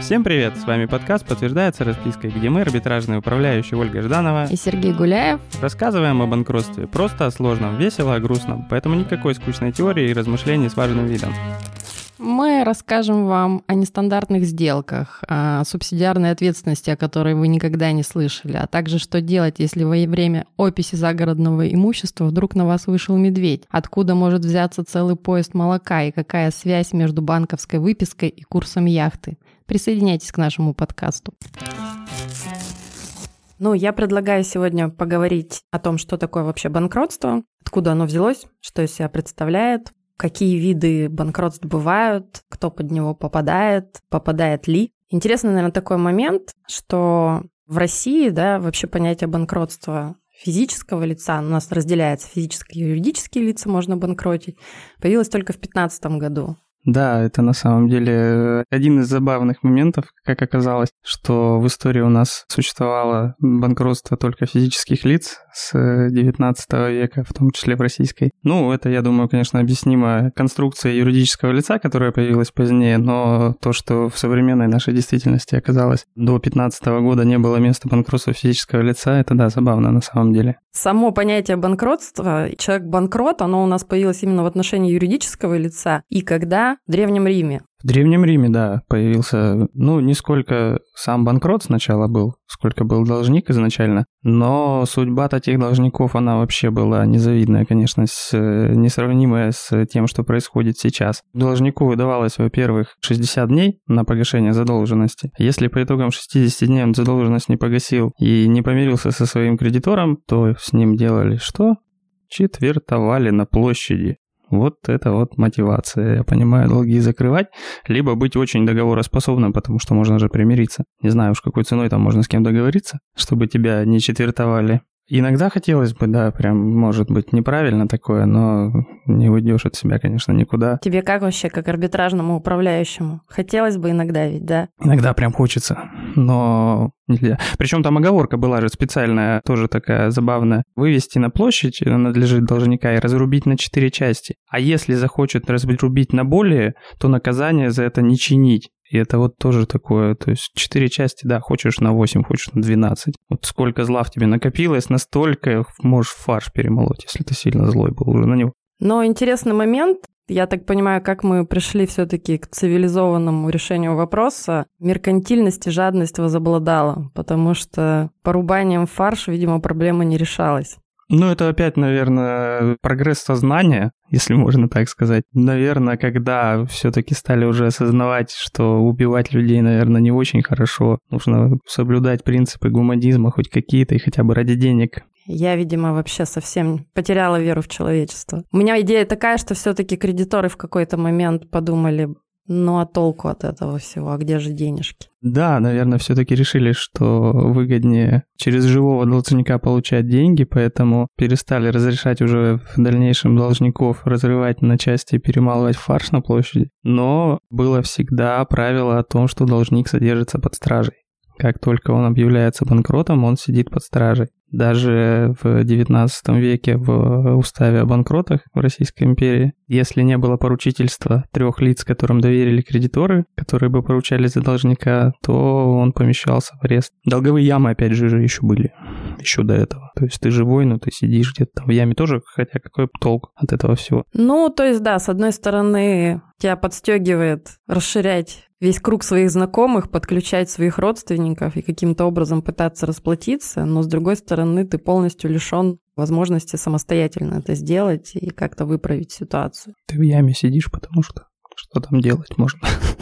Всем привет! С вами подкаст «Подтверждается распиской», где мы, арбитражные управляющие Ольга Жданова и Сергей Гуляев, рассказываем о банкротстве просто о сложном, весело о грустном, поэтому никакой скучной теории и размышлений с важным видом. Мы расскажем вам о нестандартных сделках, о субсидиарной ответственности, о которой вы никогда не слышали, а также что делать, если во время описи загородного имущества вдруг на вас вышел медведь, откуда может взяться целый поезд молока и какая связь между банковской выпиской и курсом яхты. Присоединяйтесь к нашему подкасту. Ну, я предлагаю сегодня поговорить о том, что такое вообще банкротство, откуда оно взялось, что из себя представляет, какие виды банкротств бывают, кто под него попадает, попадает ли. Интересный, наверное, такой момент, что в России, да, вообще понятие банкротства физического лица, у нас разделяется физические и юридические лица, можно банкротить, появилось только в 2015 году. Да, это на самом деле э, один из забавных моментов, как оказалось, что в истории у нас существовало банкротство только физических лиц с 19 века, в том числе в российской. Ну, это, я думаю, конечно, объяснимо конструкция юридического лица, которая появилась позднее, но то, что в современной нашей действительности оказалось до 15 года не было места банкротства физического лица, это, да, забавно на самом деле. Само понятие банкротства, человек-банкрот, оно у нас появилось именно в отношении юридического лица, и когда в Древнем Риме. В Древнем Риме, да, появился, ну, не сколько сам банкрот сначала был, сколько был должник изначально, но судьба таких должников, она вообще была незавидная, конечно, с, несравнимая с тем, что происходит сейчас. Должнику выдавалось, во-первых, 60 дней на погашение задолженности. Если по итогам 60 дней он задолженность не погасил и не помирился со своим кредитором, то с ним делали что? четвертовали на площади. Вот это вот мотивация, я понимаю, долги закрывать, либо быть очень договороспособным, потому что можно же примириться. Не знаю уж, какой ценой там можно с кем договориться, чтобы тебя не четвертовали. Иногда хотелось бы, да, прям, может быть, неправильно такое, но не уйдешь от себя, конечно, никуда. Тебе как вообще, как арбитражному управляющему? Хотелось бы иногда ведь, да? Иногда прям хочется, но нельзя. Причем там оговорка была же специальная, тоже такая забавная. Вывести на площадь надлежит должника и разрубить на четыре части. А если захочет разрубить на более, то наказание за это не чинить. И это вот тоже такое, то есть четыре части, да, хочешь на 8, хочешь на 12. Вот сколько зла в тебе накопилось, настолько можешь фарш перемолоть, если ты сильно злой был уже на него. Но интересный момент, я так понимаю, как мы пришли все-таки к цивилизованному решению вопроса. Меркантильность и жадность возобладала, потому что порубанием фарш, видимо, проблема не решалась. Ну, это опять, наверное, прогресс сознания, если можно так сказать. Наверное, когда все-таки стали уже осознавать, что убивать людей, наверное, не очень хорошо. Нужно соблюдать принципы гуманизма хоть какие-то и хотя бы ради денег. Я, видимо, вообще совсем потеряла веру в человечество. У меня идея такая, что все-таки кредиторы в какой-то момент подумали, ну а толку от этого всего? А где же денежки? Да, наверное, все-таки решили, что выгоднее через живого должника получать деньги, поэтому перестали разрешать уже в дальнейшем должников разрывать на части и перемалывать фарш на площади. Но было всегда правило о том, что должник содержится под стражей. Как только он объявляется банкротом, он сидит под стражей. Даже в XIX веке в уставе о банкротах в Российской империи, если не было поручительства трех лиц, которым доверили кредиторы, которые бы поручали за должника, то он помещался в арест. Долговые ямы, опять же, еще были, еще до этого. То есть ты живой, но ты сидишь где-то там в яме тоже, хотя какой толк от этого всего? Ну, то есть да, с одной стороны, тебя подстегивает расширять весь круг своих знакомых, подключать своих родственников и каким-то образом пытаться расплатиться, но с другой стороны ты полностью лишен возможности самостоятельно это сделать и как-то выправить ситуацию. Ты в яме сидишь, потому что что там делать можно?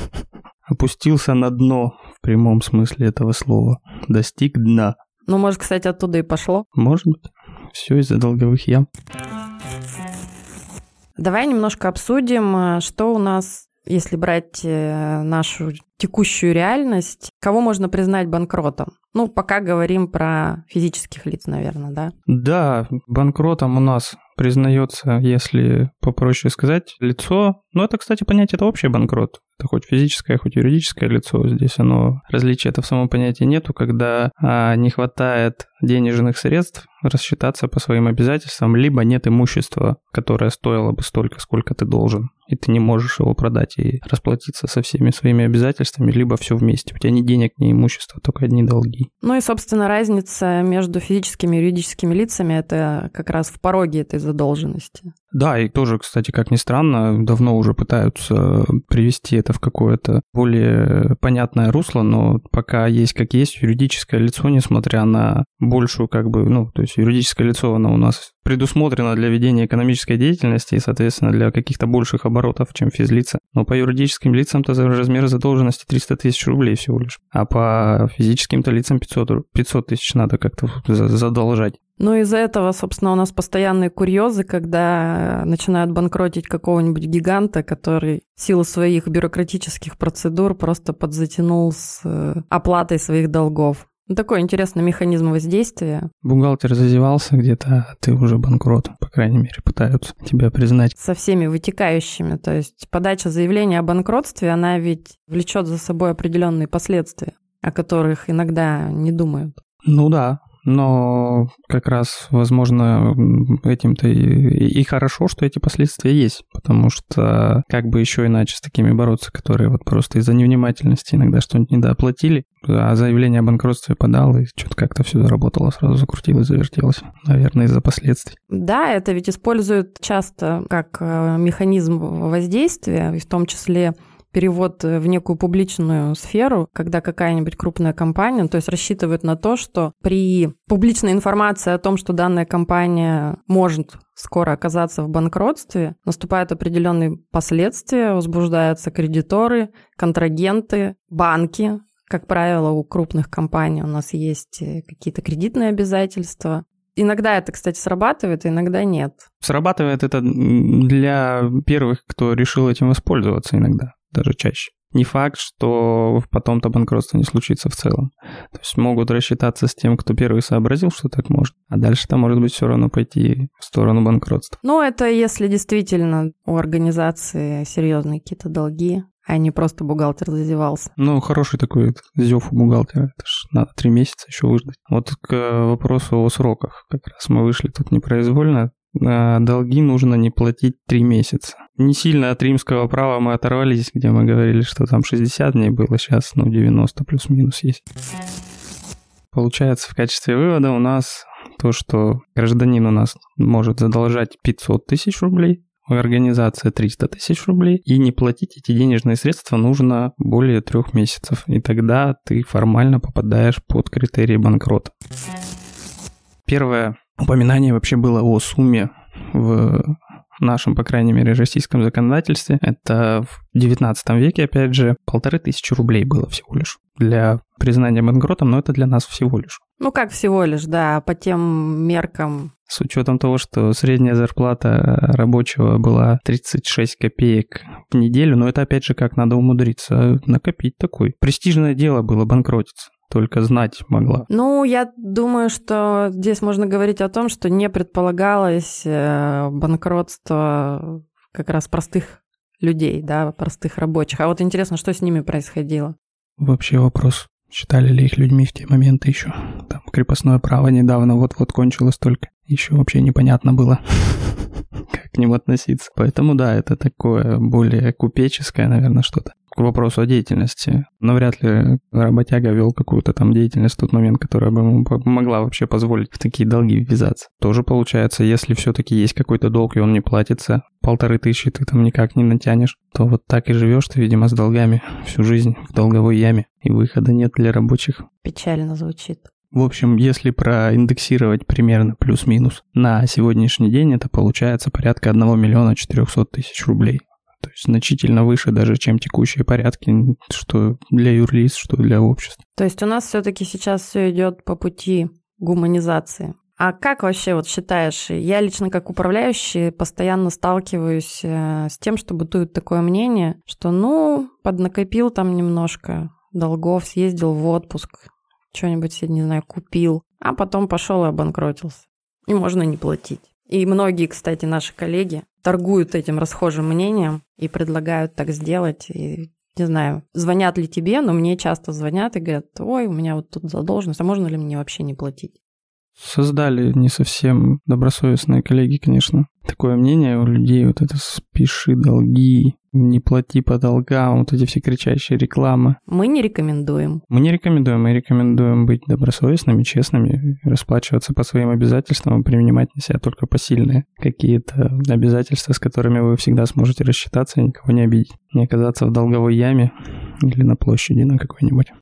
Опустился на дно в прямом смысле этого слова. Достиг дна. Ну, может, кстати, оттуда и пошло. Может быть. Все из-за долговых ям. Давай немножко обсудим, э, что у нас если брать э, нашу текущую реальность, кого можно признать банкротом? Ну, пока говорим про физических лиц, наверное, да? Да, банкротом у нас признается, если попроще сказать, лицо, Ну, это, кстати, понятие это общий банкрот. Это хоть физическое, хоть юридическое лицо. Здесь оно различия это в самом понятии нету, когда а, не хватает денежных средств рассчитаться по своим обязательствам, либо нет имущества, которое стоило бы столько, сколько ты должен, и ты не можешь его продать и расплатиться со всеми своими обязательствами, либо все вместе. У тебя ни денег, ни имущества, только одни долги. Ну и, собственно, разница между физическими и юридическими лицами – это как раз в пороге этой задолженности. Да, и тоже, кстати, как ни странно, давно уже пытаются привести это в какое-то более понятное русло, но пока есть как есть юридическое лицо, несмотря на большую как бы, ну, то есть юридическое лицо, оно у нас предусмотрено для ведения экономической деятельности и, соответственно, для каких-то больших оборотов, чем физлица. Но по юридическим лицам-то размер задолженности 300 тысяч рублей всего лишь. А по физическим-то лицам 500, 500 тысяч надо как-то задолжать. Ну, из-за этого, собственно, у нас постоянные курьезы, когда начинают банкротить какого-нибудь гиганта, который в силу своих бюрократических процедур просто подзатянул с э, оплатой своих долгов. Ну, такой интересный механизм воздействия. Бухгалтер зазевался где-то, а ты уже банкрот, по крайней мере, пытаются тебя признать. Со всеми вытекающими. То есть подача заявления о банкротстве, она ведь влечет за собой определенные последствия, о которых иногда не думают. Ну да, но как раз, возможно, этим-то и, и хорошо, что эти последствия есть, потому что как бы еще иначе с такими бороться, которые вот просто из-за невнимательности иногда что-нибудь недооплатили, а заявление о банкротстве подал, и что-то как-то все заработало, сразу закрутилось, завертелось. Наверное, из-за последствий. Да, это ведь используют часто как э, механизм воздействия, в том числе перевод э, в некую публичную сферу, когда какая-нибудь крупная компания, то есть рассчитывает на то, что при публичной информации о том, что данная компания может скоро оказаться в банкротстве, наступают определенные последствия, возбуждаются кредиторы, контрагенты, банки. Как правило, у крупных компаний у нас есть э, какие-то кредитные обязательства, Иногда это, кстати, срабатывает, иногда нет. Срабатывает это для первых, кто решил этим воспользоваться иногда даже чаще. Не факт, что потом-то банкротство не случится в целом. То есть могут рассчитаться с тем, кто первый сообразил, что так может, а дальше-то может быть все равно пойти в сторону банкротства. Ну, это если действительно у организации серьезные какие-то долги, а не просто бухгалтер зазевался. Ну, хороший такой зев у бухгалтера. Это ж надо три месяца еще выждать. Вот к вопросу о сроках. Как раз мы вышли тут непроизвольно. А долги нужно не платить три месяца. Не сильно от римского права мы оторвались, где мы говорили, что там 60 дней было, сейчас ну 90 плюс-минус есть. Получается, в качестве вывода у нас то, что гражданин у нас может задолжать 500 тысяч рублей, организация 300 тысяч рублей, и не платить эти денежные средства нужно более трех месяцев. И тогда ты формально попадаешь под критерии банкрота. Первое упоминание вообще было о сумме в нашем, по крайней мере, российском законодательстве. Это в 19 веке, опять же, полторы тысячи рублей было всего лишь для признания банкротом, но это для нас всего лишь. Ну как всего лишь, да, по тем меркам. С учетом того, что средняя зарплата рабочего была 36 копеек в неделю, но это опять же как надо умудриться накопить такой. Престижное дело было банкротиться только знать могла. Ну, я думаю, что здесь можно говорить о том, что не предполагалось э, банкротство как раз простых людей, да, простых рабочих. А вот интересно, что с ними происходило? Вообще вопрос. Считали ли их людьми в те моменты еще? Там крепостное право недавно вот-вот кончилось только. Еще вообще непонятно было, как к нему относиться. Поэтому да, это такое более купеческое, наверное, что-то к вопросу о деятельности. Но вряд ли работяга вел какую-то там деятельность в тот момент, которая бы ему могла вообще позволить в такие долги ввязаться. Тоже получается, если все-таки есть какой-то долг, и он не платится, полторы тысячи ты там никак не натянешь, то вот так и живешь ты, видимо, с долгами всю жизнь в долговой яме, и выхода нет для рабочих. Печально звучит. В общем, если проиндексировать примерно плюс-минус на сегодняшний день, это получается порядка 1 миллиона 400 тысяч рублей. То есть значительно выше даже, чем текущие порядки, что для юрлиц, что для общества. То есть у нас все-таки сейчас все идет по пути гуманизации. А как вообще вот считаешь, я лично как управляющий постоянно сталкиваюсь э, с тем, что бытует такое мнение, что ну, поднакопил там немножко долгов, съездил в отпуск, что-нибудь, я не знаю, купил, а потом пошел и обанкротился. И можно не платить. И многие, кстати, наши коллеги торгуют этим расхожим мнением и предлагают так сделать. И не знаю, звонят ли тебе, но мне часто звонят и говорят, ой, у меня вот тут задолженность, а можно ли мне вообще не платить? Создали не совсем добросовестные коллеги, конечно. Такое мнение у людей, вот это спеши долги, не плати по долгам, вот эти все кричащие рекламы. Мы не рекомендуем. Мы не рекомендуем, мы рекомендуем быть добросовестными, честными, расплачиваться по своим обязательствам и принимать на себя только посильные какие-то обязательства, с которыми вы всегда сможете рассчитаться и никого не обидеть. Не оказаться в долговой яме или на площади на какой-нибудь.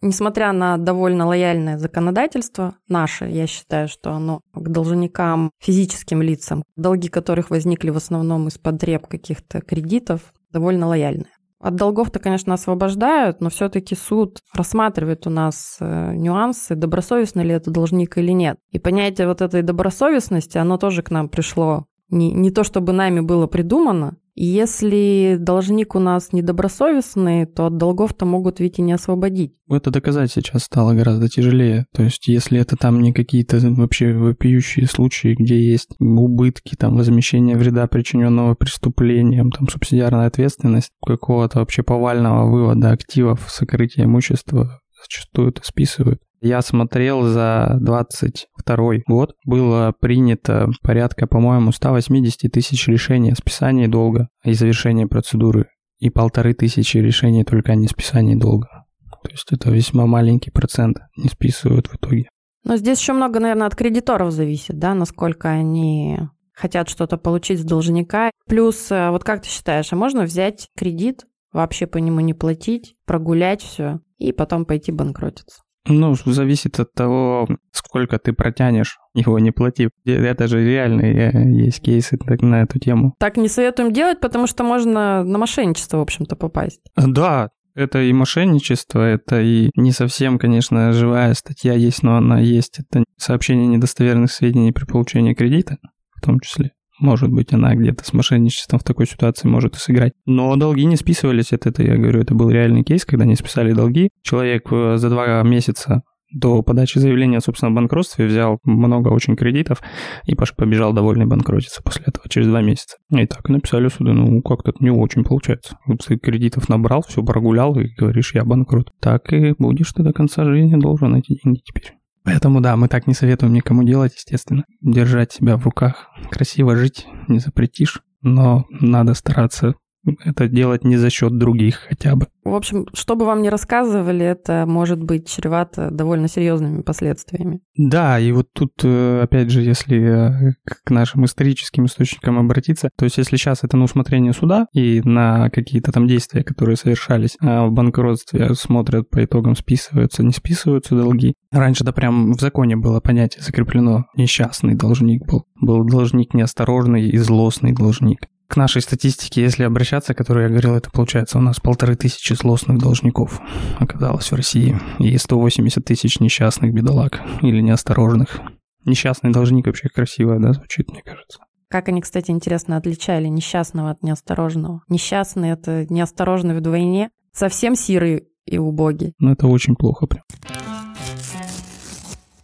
Несмотря на довольно лояльное законодательство наше, я считаю, что оно к должникам, физическим лицам, долги которых возникли в основном из потреб каких-то кредитов, довольно лояльное. От долгов-то, конечно, освобождают, но все-таки суд рассматривает у нас э, нюансы, добросовестный ли это должник или нет. И понятие вот этой добросовестности, оно тоже к нам пришло. Не, не то чтобы нами было придумано, если должник у нас недобросовестный, то от долгов-то могут ведь и не освободить. Это доказать сейчас стало гораздо тяжелее. То есть, если это там не какие-то вообще вопиющие случаи, где есть убытки, там, возмещение вреда, причиненного преступлением, там, субсидиарная ответственность, какого-то вообще повального вывода активов, сокрытия имущества, зачастую это списывают. Я смотрел за 22 год, было принято порядка, по-моему, 180 тысяч решений о списании долга и завершении процедуры, и полторы тысячи решений только о несписании долга. То есть это весьма маленький процент не списывают в итоге. Но здесь еще много, наверное, от кредиторов зависит, да, насколько они хотят что-то получить с должника. Плюс, э, вот как ты считаешь, а можно взять кредит, вообще по нему не платить, прогулять все и потом пойти банкротиться? Ну, зависит от того, сколько ты протянешь его не платив. Это же реальные есть кейсы на эту тему. Так не советуем делать, потому что можно на мошенничество, в общем-то, попасть. Да, это и мошенничество, это и не совсем, конечно, живая статья есть, но она есть. Это сообщение недостоверных сведений при получении кредита, в том числе. Может быть, она где-то с мошенничеством в такой ситуации может и сыграть. Но долги не списывались. Это, это я говорю, это был реальный кейс, когда не списали долги. Человек э, за два месяца до подачи заявления о собственном банкротстве взял много очень кредитов и Паша побежал довольный банкротиться после этого через два месяца. И так написали суды, ну как-то не очень получается. Вот ты кредитов набрал, все прогулял и говоришь, я банкрот. Так и будешь ты до конца жизни должен эти деньги теперь. Поэтому да, мы так не советуем никому делать, естественно. Держать себя в руках, красиво жить не запретишь, но надо стараться это делать не за счет других хотя бы. В общем, что бы вам ни рассказывали, это может быть чревато довольно серьезными последствиями. Да, и вот тут, э, опять же, если э, к нашим историческим источникам обратиться, то есть если сейчас это на усмотрение суда и на какие-то там действия, которые совершались а в банкротстве, смотрят по итогам, списываются, не списываются долги. Раньше это прям в законе было понятие закреплено. Несчастный должник был. Был должник неосторожный и злостный должник к нашей статистике, если обращаться, которую я говорил, это получается у нас полторы тысячи злостных должников оказалось в России и 180 тысяч несчастных бедолаг или неосторожных. Несчастный должник вообще красиво, да, звучит, мне кажется. Как они, кстати, интересно отличали несчастного от неосторожного. Несчастный — это неосторожный вдвойне, совсем сирый и убогий. Ну, это очень плохо прям.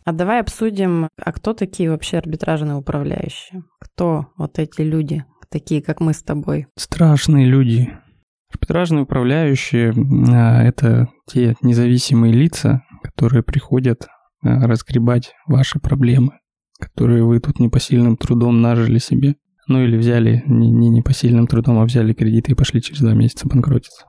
А давай обсудим, а кто такие вообще арбитражные управляющие? Кто вот эти люди, такие, как мы с тобой? Страшные люди. Арбитражные управляющие а, – это те независимые лица, которые приходят а, разгребать ваши проблемы, которые вы тут непосильным трудом нажили себе. Ну или взяли не, не непосильным трудом, а взяли кредиты и пошли через два месяца банкротиться.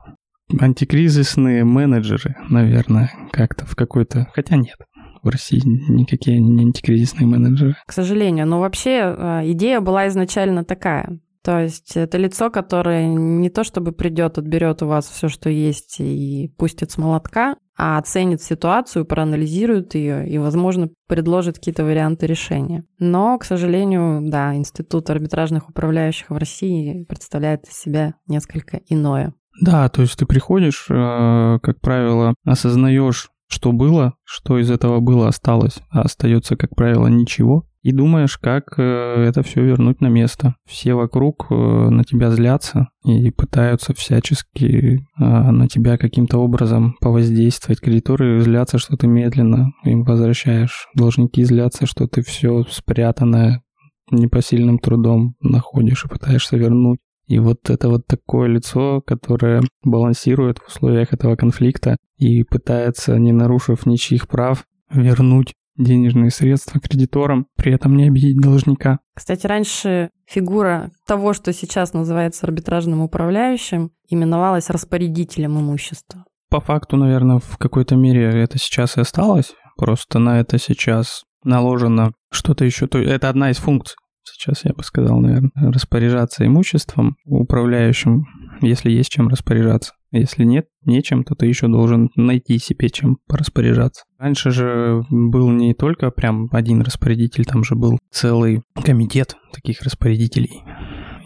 Антикризисные менеджеры, наверное, как-то в какой-то... Хотя нет, в России никакие они не антикризисные менеджеры. К сожалению, но вообще а, идея была изначально такая. То есть это лицо, которое не то чтобы придет, отберет у вас все, что есть, и пустит с молотка, а оценит ситуацию, проанализирует ее и, возможно, предложит какие-то варианты решения. Но, к сожалению, да, институт арбитражных управляющих в России представляет из себя несколько иное. Да, то есть ты приходишь, э, как правило, осознаешь, что было, что из этого было осталось, а остается, как правило, ничего и думаешь, как э, это все вернуть на место. Все вокруг э, на тебя злятся и пытаются всячески э, на тебя каким-то образом повоздействовать. Кредиторы злятся, что ты медленно им возвращаешь. Должники злятся, что ты все спрятанное непосильным трудом находишь и пытаешься вернуть. И вот это вот такое лицо, которое балансирует в условиях этого конфликта и пытается, не нарушив ничьих прав, вернуть денежные средства кредиторам, при этом не обидеть должника. Кстати, раньше фигура того, что сейчас называется арбитражным управляющим, именовалась распорядителем имущества. По факту, наверное, в какой-то мере это сейчас и осталось. Просто на это сейчас наложено что-то еще. Это одна из функций. Сейчас я бы сказал, наверное, распоряжаться имуществом управляющим, если есть чем распоряжаться. Если нет, нечем, то ты еще должен найти себе чем пораспоряжаться. Раньше же был не только прям один распорядитель, там же был целый комитет таких распорядителей.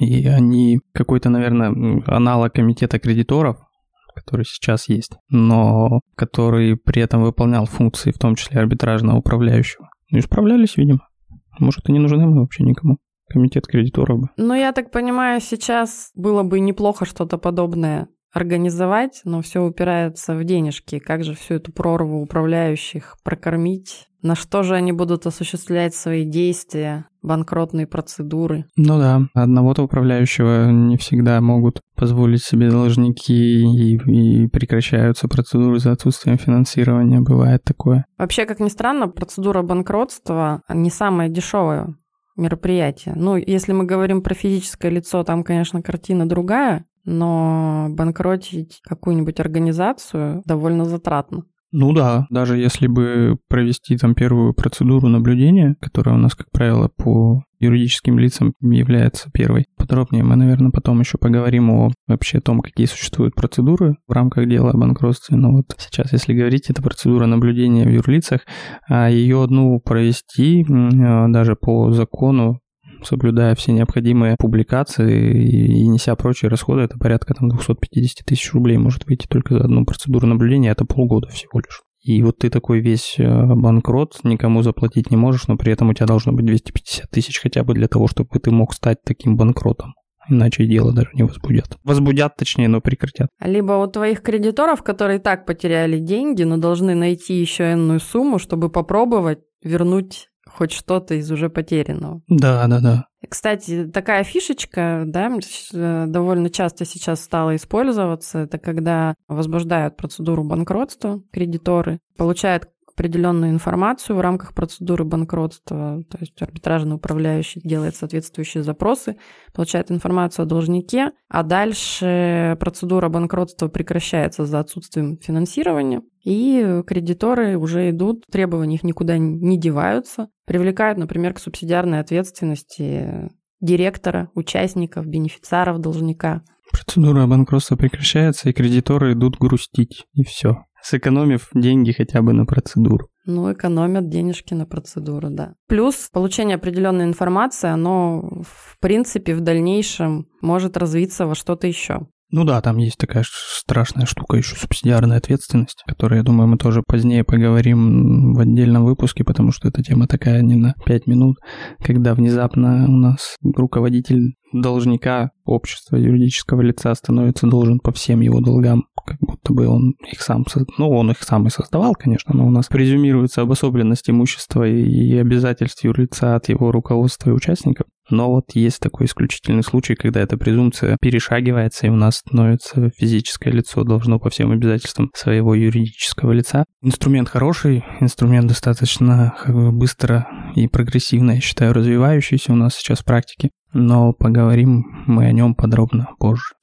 И они какой-то, наверное, аналог комитета кредиторов, который сейчас есть, но который при этом выполнял функции, в том числе арбитражного управляющего. Ну и справлялись, видимо. Может, и не нужны мы вообще никому. Комитет кредиторов бы. Ну, я так понимаю, сейчас было бы неплохо что-то подобное организовать, но все упирается в денежки. Как же всю эту прорву управляющих прокормить? На что же они будут осуществлять свои действия, банкротные процедуры? Ну да, одного-то управляющего не всегда могут позволить себе должники и, и прекращаются процедуры за отсутствием финансирования. Бывает такое. Вообще, как ни странно, процедура банкротства не самая дешевая мероприятие. Ну, если мы говорим про физическое лицо, там, конечно, картина другая, но банкротить какую-нибудь организацию довольно затратно. Ну да, даже если бы провести там первую процедуру наблюдения, которая у нас, как правило, по юридическим лицам является первой. Подробнее мы, наверное, потом еще поговорим о вообще том, какие существуют процедуры в рамках дела о банкротстве. Но вот сейчас, если говорить, это процедура наблюдения в юрлицах, а ее одну провести э, даже по закону соблюдая все необходимые публикации и, неся прочие расходы, это порядка там 250 тысяч рублей может выйти только за одну процедуру наблюдения, это полгода всего лишь. И вот ты такой весь э, банкрот, никому заплатить не можешь, но при этом у тебя должно быть 250 тысяч хотя бы для того, чтобы ты мог стать таким банкротом. Иначе дело даже не возбудят. Возбудят, точнее, но прекратят. Либо у твоих кредиторов, которые так потеряли деньги, но должны найти еще иную сумму, чтобы попробовать вернуть хоть что-то из уже потерянного. Да, да, да. Кстати, такая фишечка, да, э, довольно часто сейчас стала использоваться, это когда возбуждают процедуру банкротства кредиторы, получают определенную информацию в рамках процедуры банкротства, то есть арбитражный управляющий делает соответствующие запросы, получает информацию о должнике, а дальше процедура банкротства прекращается за отсутствием финансирования, и кредиторы уже идут, требования их никуда не деваются, привлекают, например, к субсидиарной ответственности директора, участников, бенефициаров должника. Процедура банкротства прекращается, и кредиторы идут грустить, и все сэкономив деньги хотя бы на процедуру. Ну, экономят денежки на процедуру, да. Плюс получение определенной информации, оно, в принципе, в дальнейшем может развиться во что-то еще. Ну да, там есть такая страшная штука, еще субсидиарная ответственность, которую, я думаю, мы тоже позднее поговорим в отдельном выпуске, потому что эта тема такая не на 5 минут, когда внезапно у нас руководитель должника общества юридического лица становится должен по всем его долгам, как будто бы он их сам, ну, он их сам и создавал, конечно, но у нас презюмируется обособленность имущества и обязательств юрлица от его руководства и участников. Но вот есть такой исключительный случай, когда эта презумпция перешагивается, и у нас становится физическое лицо должно по всем обязательствам своего юридического лица. Инструмент хороший, инструмент достаточно быстро и прогрессивно, я считаю, развивающийся у нас сейчас в практике, но поговорим мы о нем подробно позже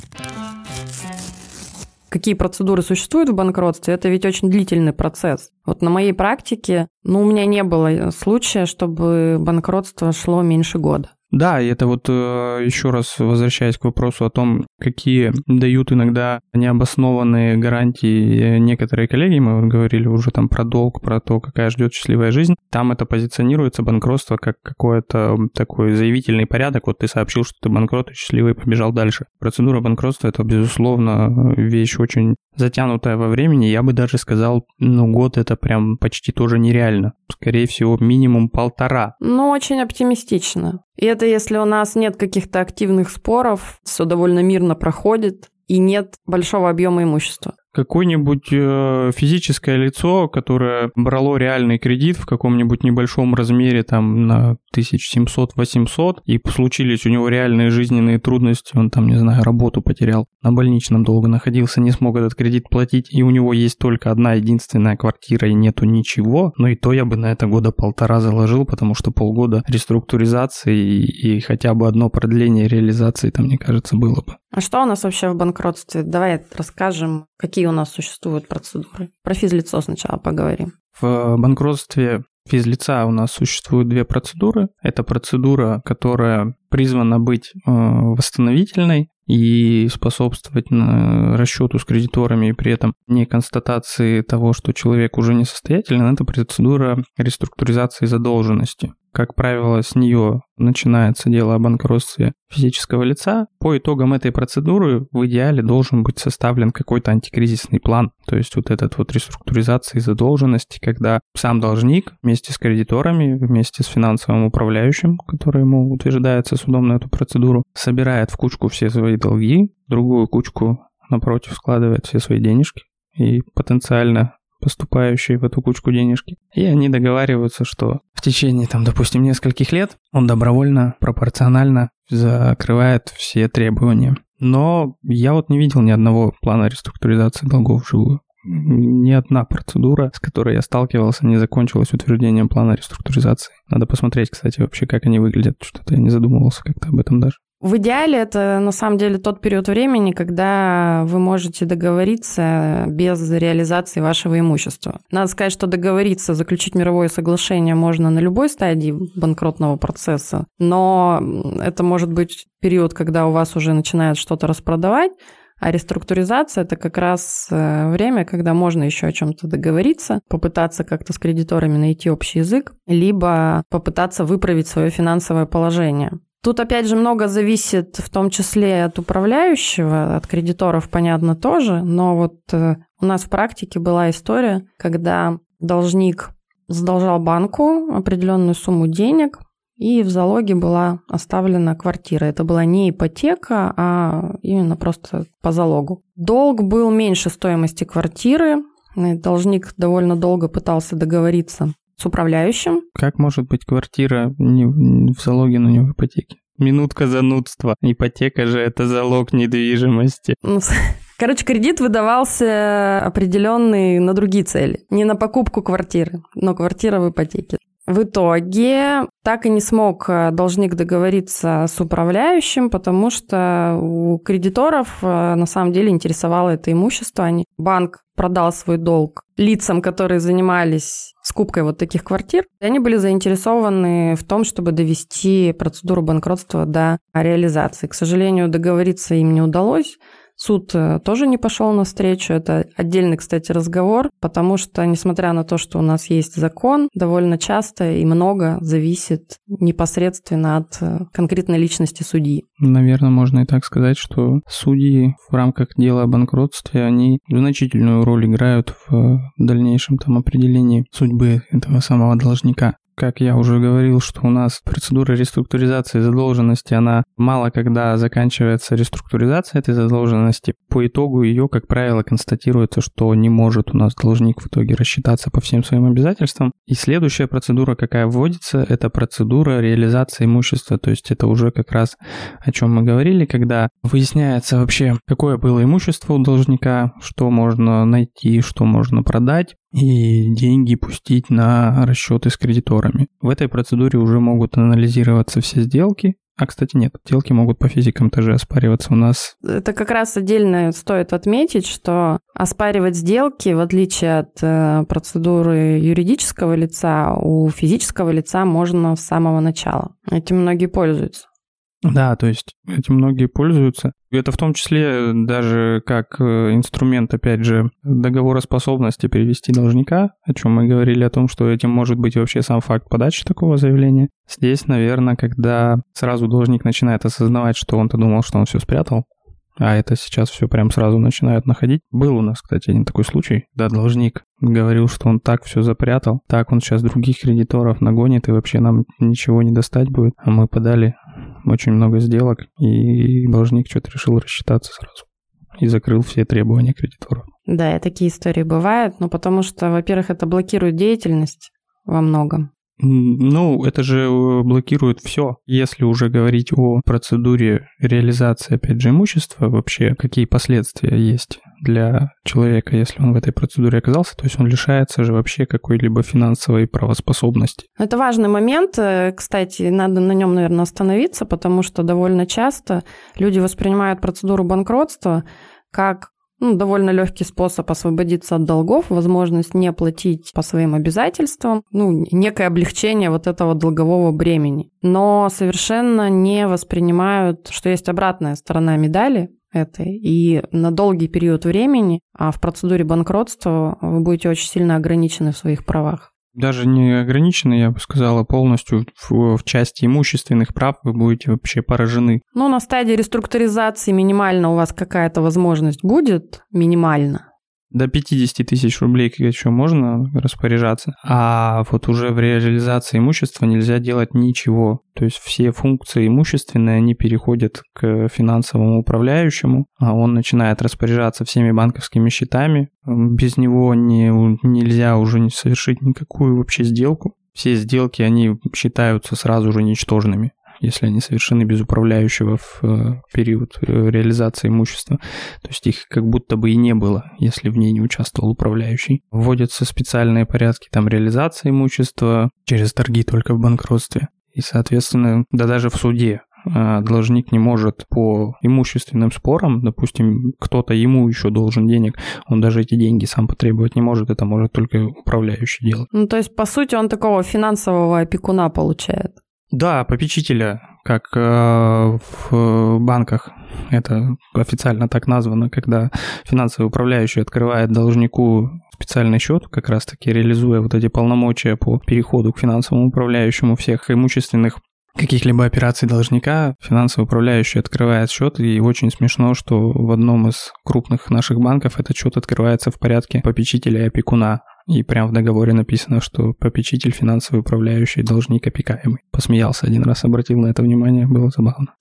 какие процедуры существуют в банкротстве, это ведь очень длительный процесс. Вот на моей практике, ну, у меня не было случая, чтобы банкротство шло меньше года. Да, и это вот э, еще раз возвращаясь к вопросу о том, какие дают иногда необоснованные гарантии некоторые коллеги, мы говорили уже там про долг, про то, какая ждет счастливая жизнь, там это позиционируется банкротство как какой-то такой заявительный порядок, вот ты сообщил, что ты банкрот и счастливый побежал дальше. Процедура банкротства это, безусловно, вещь очень затянутая во времени, я бы даже сказал, ну год это прям почти тоже нереально. Скорее всего, минимум полтора. Ну, очень оптимистично. И это если у нас нет каких-то активных споров, все довольно мирно проходит, и нет большого объема имущества. Какое-нибудь э, физическое лицо, которое брало реальный кредит в каком-нибудь небольшом размере, там, на 1700-800, и случились у него реальные жизненные трудности, он там, не знаю, работу потерял, на больничном долго находился, не смог этот кредит платить, и у него есть только одна единственная квартира и нету ничего, но и то я бы на это года полтора заложил, потому что полгода реструктуризации и, и хотя бы одно продление реализации там, мне кажется, было бы. А что у нас вообще в банкротстве? Давай расскажем, какие у нас существуют процедуры. Про физлицо сначала поговорим. В банкротстве физлица у нас существуют две процедуры. Это процедура, которая призвана быть э, восстановительной и способствовать расчету с кредиторами и при этом не констатации того, что человек уже несостоятелен, это процедура реструктуризации задолженности. Как правило, с нее начинается дело о банкротстве физического лица. По итогам этой процедуры в идеале должен быть составлен какой-то антикризисный план. То есть вот этот вот реструктуризации задолженности, когда сам должник вместе с кредиторами, вместе с финансовым управляющим, который ему утверждается судом на эту процедуру, собирает в кучку все свои долги, другую кучку напротив складывает все свои денежки и потенциально поступающие в эту кучку денежки. И они договариваются, что в течение, там, допустим, нескольких лет он добровольно, пропорционально закрывает все требования. Но я вот не видел ни одного плана реструктуризации долгов вживую. Ни одна процедура, с которой я сталкивался, не закончилась утверждением плана реструктуризации. Надо посмотреть, кстати, вообще, как они выглядят. Что-то я не задумывался как-то об этом даже. В идеале это на самом деле тот период времени, когда вы можете договориться без реализации вашего имущества. Надо сказать, что договориться, заключить мировое соглашение можно на любой стадии банкротного процесса, но это может быть период, когда у вас уже начинают что-то распродавать, а реструктуризация это как раз э, время, когда можно еще о чем-то договориться, попытаться как-то с кредиторами найти общий язык, либо попытаться выправить свое финансовое положение. Тут опять же много зависит в том числе от управляющего, от кредиторов, понятно, тоже, но вот э, у нас в практике была история, когда должник задолжал банку определенную сумму денег, и в залоге была оставлена квартира. Это была не ипотека, а именно просто по залогу. Долг был меньше стоимости квартиры. Должник довольно долго пытался договориться с управляющим. Как может быть квартира не в залоге, но не в ипотеке? Минутка занудства. Ипотека же это залог недвижимости. Ну, короче, кредит выдавался определенный на другие цели. Не на покупку квартиры, но квартира в ипотеке. В итоге так и не смог э, должник договориться с управляющим, потому что у кредиторов э, на самом деле интересовало это имущество. Они, банк продал свой долг лицам, которые занимались скупкой вот таких квартир. И они были заинтересованы в том, чтобы довести процедуру банкротства до реализации. К сожалению, договориться им не удалось. Суд э, тоже не пошел навстречу. Это отдельный, кстати, разговор, потому что, несмотря на то, что у нас есть закон, довольно часто и много зависит непосредственно от э, конкретной личности судьи. Наверное, можно и так сказать, что судьи в рамках дела о банкротстве, они значительную роль играют в дальнейшем там определении судьбы этого самого должника. Как я уже говорил, что у нас процедура реструктуризации задолженности, она мало когда заканчивается реструктуризация этой задолженности. По итогу ее, как правило, констатируется, что не может у нас должник в итоге рассчитаться по всем своим обязательствам. И следующая процедура, какая вводится, это процедура реализации имущества. То есть это уже как раз о чем мы говорили, когда выясняется вообще, какое было имущество у должника, что можно найти, что можно продать, и деньги пустить на расчеты с кредиторами. В этой процедуре уже могут анализироваться все сделки, а, кстати, нет, сделки могут по физикам тоже оспариваться у нас. Это как раз отдельно стоит отметить, что оспаривать сделки, в отличие от э, процедуры юридического лица, у физического лица можно с самого начала. Этим многие пользуются. Да, то есть этим многие пользуются. Это в том числе даже как э, инструмент, опять же, договороспособности перевести должника, о чем мы говорили, о том, что этим может быть вообще сам факт подачи такого заявления. Здесь, наверное, когда сразу должник начинает осознавать, что он-то думал, что он все спрятал, а это сейчас все прям сразу начинают находить. Был у нас, кстати, один такой случай, да, должник говорил, что он так все запрятал, так он сейчас других кредиторов нагонит, и вообще нам ничего не достать будет. А мы подали очень много сделок, и должник что-то решил рассчитаться сразу и закрыл все требования кредиторов. Да, и такие истории бывают, но потому что, во-первых, это блокирует деятельность во многом. Ну, это же э, блокирует все. Если уже говорить о процедуре реализации, опять же, имущества, вообще какие последствия есть для человека, если он в этой процедуре оказался, то есть он лишается же вообще какой-либо финансовой правоспособности. Это важный момент, э, кстати, надо на нем, наверное, остановиться, потому что довольно часто люди воспринимают процедуру банкротства как ну, довольно легкий способ освободиться от долгов, возможность не платить по своим обязательствам, ну, некое облегчение вот этого долгового бремени. Но совершенно не воспринимают, что есть обратная сторона медали, этой. И на долгий период времени а в процедуре банкротства вы будете очень сильно ограничены в своих правах даже не ограничены, я бы сказала, полностью в, в части имущественных прав вы будете вообще поражены. Ну, на стадии реструктуризации минимально у вас какая-то возможность будет, минимально. До 50 тысяч рублей еще можно распоряжаться, а вот уже в реализации имущества нельзя делать ничего. То есть все функции имущественные, они переходят к финансовому управляющему, а он начинает распоряжаться всеми банковскими счетами. Без него не, нельзя уже не совершить никакую вообще сделку. Все сделки, они считаются сразу же ничтожными если они совершены без управляющего в э, период э, реализации имущества. То есть их как будто бы и не было, если в ней не участвовал управляющий. Вводятся специальные порядки там реализации имущества через торги только в банкротстве. И, соответственно, да даже в суде э, должник не может по имущественным спорам, допустим, кто-то ему еще должен денег, он даже эти деньги сам потребовать не может, это может только управляющий делать. Ну, то есть, по сути, он такого финансового опекуна получает. Да, попечителя, как э, в банках это официально так названо, когда финансовый управляющий открывает должнику специальный счет, как раз-таки реализуя вот эти полномочия по переходу к финансовому управляющему всех имущественных каких-либо операций должника, финансовый управляющий открывает счет, и очень смешно, что в одном из крупных наших банков этот счет открывается в порядке попечителя и опекуна. И прям в договоре написано, что попечитель, финансовый управляющий, должник опекаемый. Посмеялся один раз, обратил на это внимание, было забавно.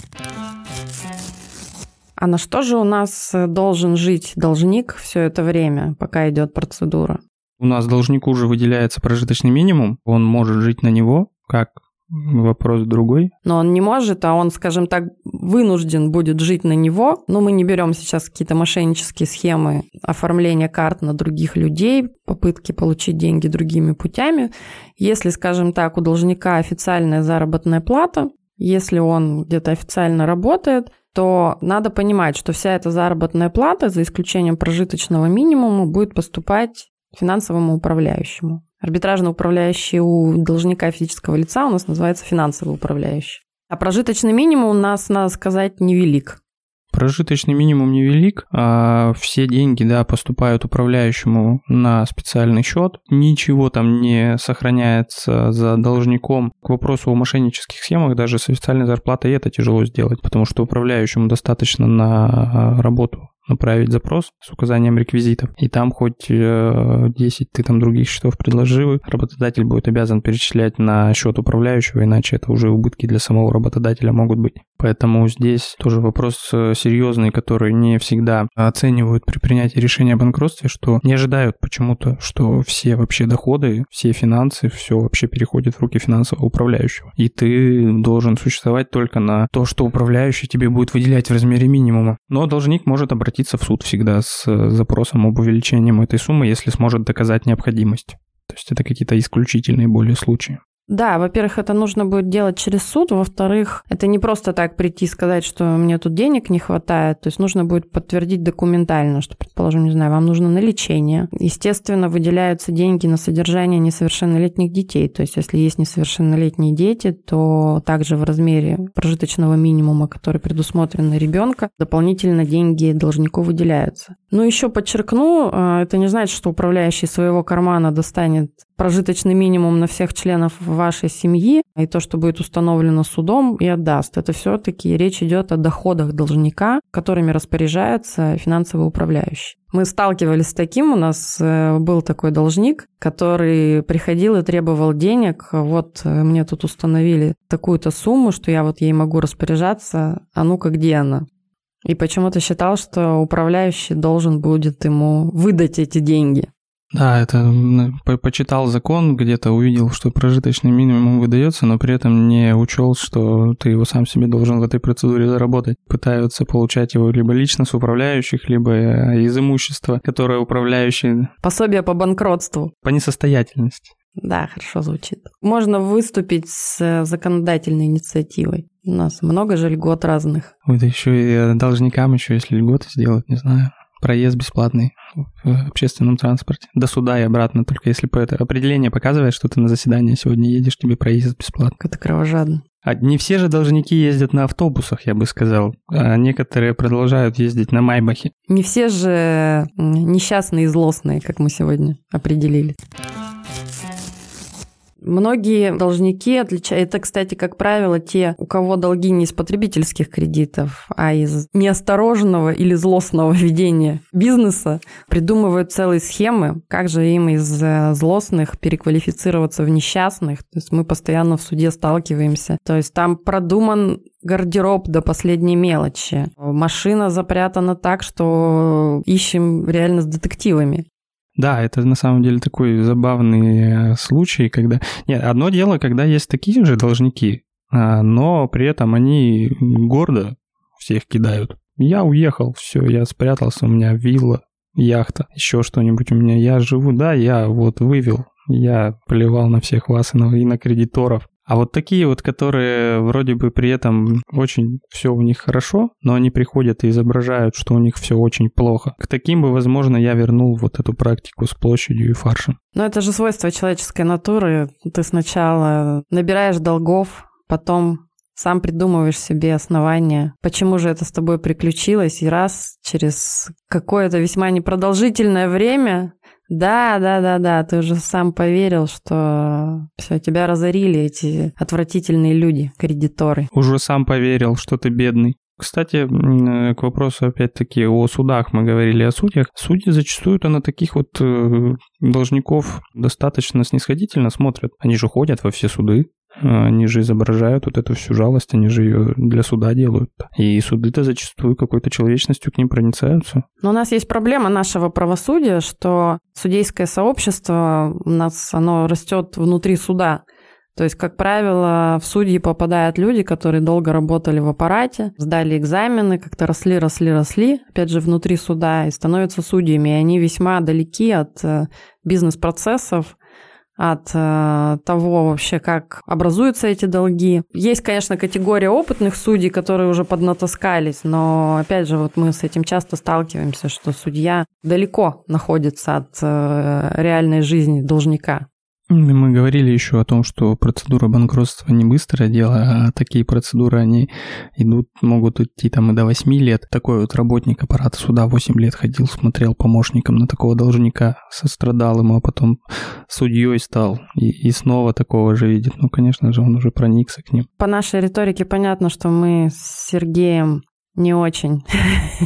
А на что же у нас должен жить должник все это время, пока идет процедура? У нас должнику уже выделяется прожиточный минимум, он может жить на него, как Вопрос другой. Но он не может, а он, скажем так, вынужден будет жить на него. Но мы не берем сейчас какие-то мошеннические схемы оформления карт на других людей, попытки получить деньги другими путями. Если, скажем так, у должника официальная заработная плата, если он где-то официально работает, то надо понимать, что вся эта заработная плата, за исключением прожиточного минимума, будет поступать финансовому управляющему. Арбитражный управляющий у должника физического лица у нас называется финансовый управляющий. А прожиточный минимум у нас, надо сказать, невелик. Прожиточный минимум невелик, а все деньги, да, поступают управляющему на специальный счет, ничего там не сохраняется за должником. К вопросу о мошеннических схемах даже с официальной зарплатой это тяжело сделать, потому что управляющему достаточно на работу направить запрос с указанием реквизитов, и там хоть 10 э, ты там других счетов предложил, работодатель будет обязан перечислять на счет управляющего, иначе это уже убытки для самого работодателя могут быть. Поэтому здесь тоже вопрос э, серьезный, который не всегда оценивают при принятии решения о банкротстве, что не ожидают почему-то, что все вообще доходы, все финансы, все вообще переходит в руки финансового управляющего. И ты должен существовать только на то, что управляющий тебе будет выделять в размере минимума. Но должник может обратиться в суд всегда с э, запросом об увеличении этой суммы, если сможет доказать необходимость. То есть это какие-то исключительные более случаи. Да, во-первых, это нужно будет делать через суд, во-вторых, это не просто так прийти и сказать, что мне тут денег не хватает, то есть нужно будет подтвердить документально, что, предположим, не знаю, вам нужно на лечение. Естественно, выделяются деньги на содержание несовершеннолетних детей, то есть если есть несовершеннолетние дети, то также в размере прожиточного минимума, который предусмотрен на ребенка, дополнительно деньги должнику выделяются. Но еще подчеркну, а, это не значит, что управляющий своего кармана достанет прожиточный минимум на всех членов вашей семьи и то, что будет установлено судом, и отдаст. Это все-таки речь идет о доходах должника, которыми распоряжается финансовый управляющий. Мы сталкивались с таким, у нас э, был такой должник, который приходил и требовал денег. Вот э, мне тут установили такую-то сумму, что я вот ей могу распоряжаться, а ну-ка где она? И почему-то считал, что управляющий должен будет ему выдать эти деньги. Да, это почитал закон, где-то увидел, что прожиточный минимум выдается, но при этом не учел, что ты его сам себе должен в этой процедуре заработать. Пытаются получать его либо лично с управляющих, либо э, из имущества, которое управляющий... Пособие по банкротству. По несостоятельности. Да, хорошо звучит. Можно выступить с э, законодательной инициативой. У нас много же льгот разных. Вот еще и э, должникам еще, если льготы сделать, не знаю проезд бесплатный в общественном транспорте. До суда и обратно, только если по это определение показывает, что ты на заседание сегодня едешь, тебе проезд бесплатно. Это кровожадно. А не все же должники ездят на автобусах, я бы сказал. А некоторые продолжают ездить на Майбахе. Не все же несчастные и злостные, как мы сегодня определили. Многие должники отличают, это, кстати, как правило, те, у кого долги не из потребительских кредитов, а из неосторожного или злостного ведения бизнеса, придумывают целые схемы, как же им из э, злостных переквалифицироваться в несчастных. То есть мы постоянно в суде сталкиваемся. То есть там продуман гардероб до последней мелочи. Машина запрятана так, что ищем реально с детективами. Да, это на самом деле такой забавный э, случай, когда... Нет, одно дело, когда есть такие же должники, а, но при этом они гордо всех кидают. Я уехал, все, я спрятался, у меня вилла, яхта, еще что-нибудь у меня. Я живу, да, я вот вывел, я плевал на всех вас и на, и на кредиторов. А вот такие вот, которые вроде бы при этом очень все у них хорошо, но они приходят и изображают, что у них все очень плохо. К таким бы, возможно, я вернул вот эту практику с площадью и фаршем. Но это же свойство человеческой натуры. Ты сначала набираешь долгов, потом сам придумываешь себе основания, почему же это с тобой приключилось, и раз через какое-то весьма непродолжительное время да, да, да, да, ты уже сам поверил, что все, тебя разорили эти отвратительные люди, кредиторы. Уже сам поверил, что ты бедный. Кстати, к вопросу опять-таки о судах. Мы говорили о судьях. Судьи зачастую-то на таких вот э, должников достаточно снисходительно смотрят. Они же ходят во все суды, они же изображают вот эту всю жалость, они же ее для суда делают. И суды-то зачастую какой-то человечностью к ним проницаются. Но у нас есть проблема нашего правосудия, что судейское сообщество у нас оно растет внутри суда. То есть, как правило, в судьи попадают люди, которые долго работали в аппарате, сдали экзамены, как-то росли, росли, росли, опять же, внутри суда, и становятся судьями. И они весьма далеки от э, бизнес-процессов, от э, того вообще, как образуются эти долги. Есть, конечно, категория опытных судей, которые уже поднатаскались, но, опять же, вот мы с этим часто сталкиваемся, что судья далеко находится от э, реальной жизни должника. Мы говорили еще о том, что процедура банкротства не быстрое дело, а такие процедуры, они идут, могут идти там и до 8 лет. Такой вот работник аппарата суда 8 лет ходил, смотрел помощником на такого должника, сострадал ему, а потом судьей стал и, и снова такого же видит. Ну, конечно же, он уже проникся к ним. По нашей риторике понятно, что мы с Сергеем не очень,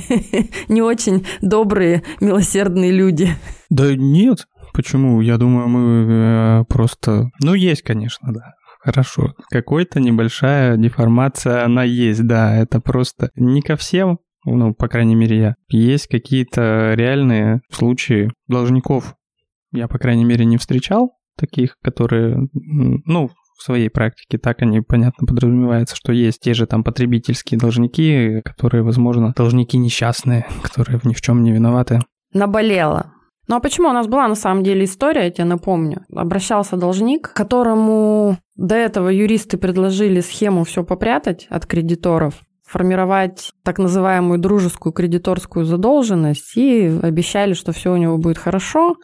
не очень добрые, милосердные люди. Да нет, Почему? Я думаю, мы э, просто... Ну, есть, конечно, да. Хорошо. Какой-то небольшая деформация, она есть, да. Это просто не ко всем, ну, по крайней мере, я. Есть какие-то реальные случаи должников. Я, по крайней мере, не встречал таких, которые, ну, в своей практике так они, понятно, подразумевается, что есть те же там потребительские должники, которые, возможно, должники несчастные, которые ни в чем не виноваты. Наболело. Ну а почему? У нас была на самом деле история, я тебе напомню. Обращался должник, которому до этого юристы предложили схему все попрятать от кредиторов, формировать так называемую дружескую кредиторскую задолженность и обещали, что все у него будет хорошо,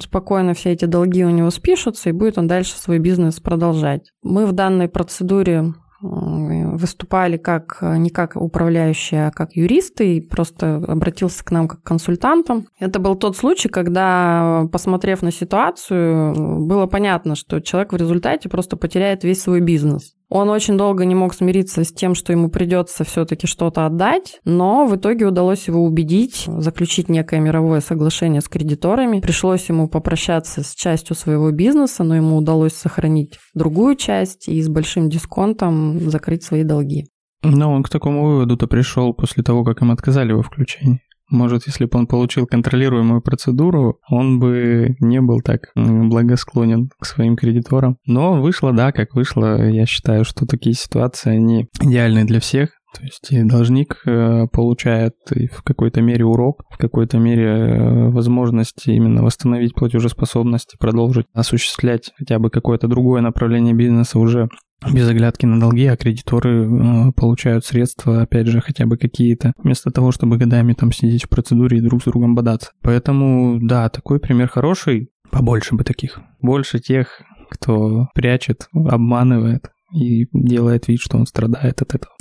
спокойно все эти долги у него спишутся, и будет он дальше свой бизнес продолжать. Мы в данной процедуре выступали как не как управляющие, а как юристы, и просто обратился к нам как к консультантам. Это был тот случай, когда, посмотрев на ситуацию, было понятно, что человек в результате просто потеряет весь свой бизнес. Он очень долго не мог смириться с тем, что ему придется все-таки что-то отдать, но в итоге удалось его убедить, заключить некое мировое соглашение с кредиторами. Пришлось ему попрощаться с частью своего бизнеса, но ему удалось сохранить другую часть и с большим дисконтом закрыть свои долги. Но он к такому выводу-то пришел после того, как им отказали во включении. Может, если бы он получил контролируемую процедуру, он бы не был так благосклонен к своим кредиторам. Но вышло, да, как вышло. Я считаю, что такие ситуации, они идеальны для всех. То есть и должник э, получает и в какой-то мере урок, в какой-то мере э, возможность именно восстановить платежеспособность и продолжить осуществлять хотя бы какое-то другое направление бизнеса уже без оглядки на долги, а кредиторы э, получают средства, опять же, хотя бы какие-то, вместо того, чтобы годами там сидеть в процедуре и друг с другом бодаться. Поэтому, да, такой пример хороший, побольше бы таких. Больше тех, кто прячет, обманывает и делает вид, что он страдает от этого.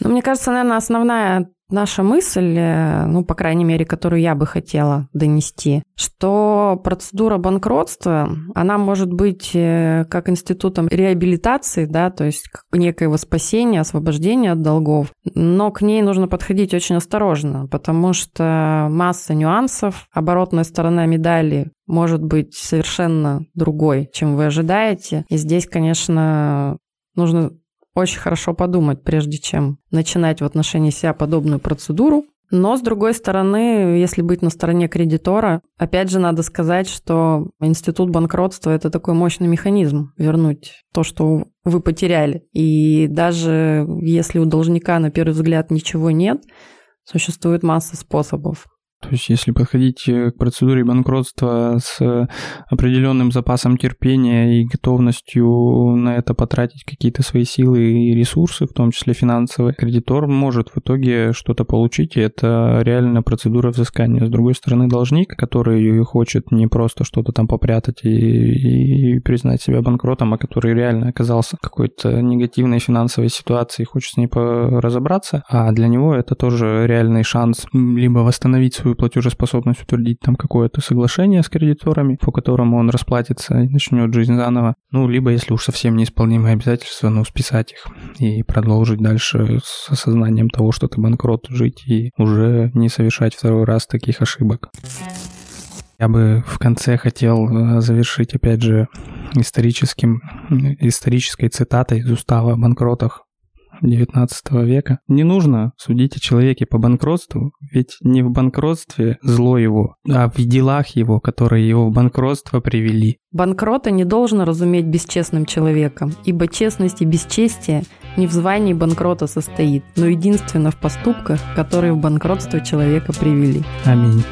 Ну, мне кажется, наверное, основная наша мысль, э, ну, по крайней мере, которую я бы хотела донести, что процедура банкротства, она может быть э, как институтом реабилитации, да, то есть как некоего спасения, освобождения от долгов, но к ней нужно подходить очень осторожно, потому что масса нюансов, оборотная сторона медали может быть совершенно другой, чем вы ожидаете. И здесь, конечно, нужно очень хорошо подумать, прежде чем начинать в отношении себя подобную процедуру. Но, с другой стороны, если быть на стороне кредитора, опять же, надо сказать, что институт банкротства – это такой мощный механизм вернуть то, что вы потеряли. И даже если у должника, на первый взгляд, ничего нет, существует масса способов то есть, если подходить э, к процедуре банкротства с определенным запасом терпения и готовностью на это потратить какие-то свои силы и ресурсы, в том числе финансовые, кредитор может в итоге что-то получить, и это реально процедура взыскания. С другой стороны, должник, который хочет не просто что-то там попрятать и, и признать себя банкротом, а который реально оказался в какой-то негативной финансовой ситуации и хочет с ней разобраться, а для него это тоже реальный шанс либо восстановить свою свою платежеспособность утвердить там какое-то соглашение с кредиторами, по которому он расплатится и начнет жизнь заново. Ну, либо, если уж совсем неисполнимые обязательства, ну, списать их и продолжить дальше с осознанием того, что ты банкрот, жить и уже не совершать второй раз таких ошибок. Я бы в конце хотел э, завершить, опять же, историческим, исторической цитатой из устава о банкротах XIX века. Не нужно судить о человеке по банкротству, ведь не в банкротстве зло его, а в делах его, которые его в банкротство привели. Банкрота не должен разуметь бесчестным человеком, ибо честность и бесчестие не в звании банкрота состоит, но единственно в поступках, которые в банкротство человека привели. Аминь.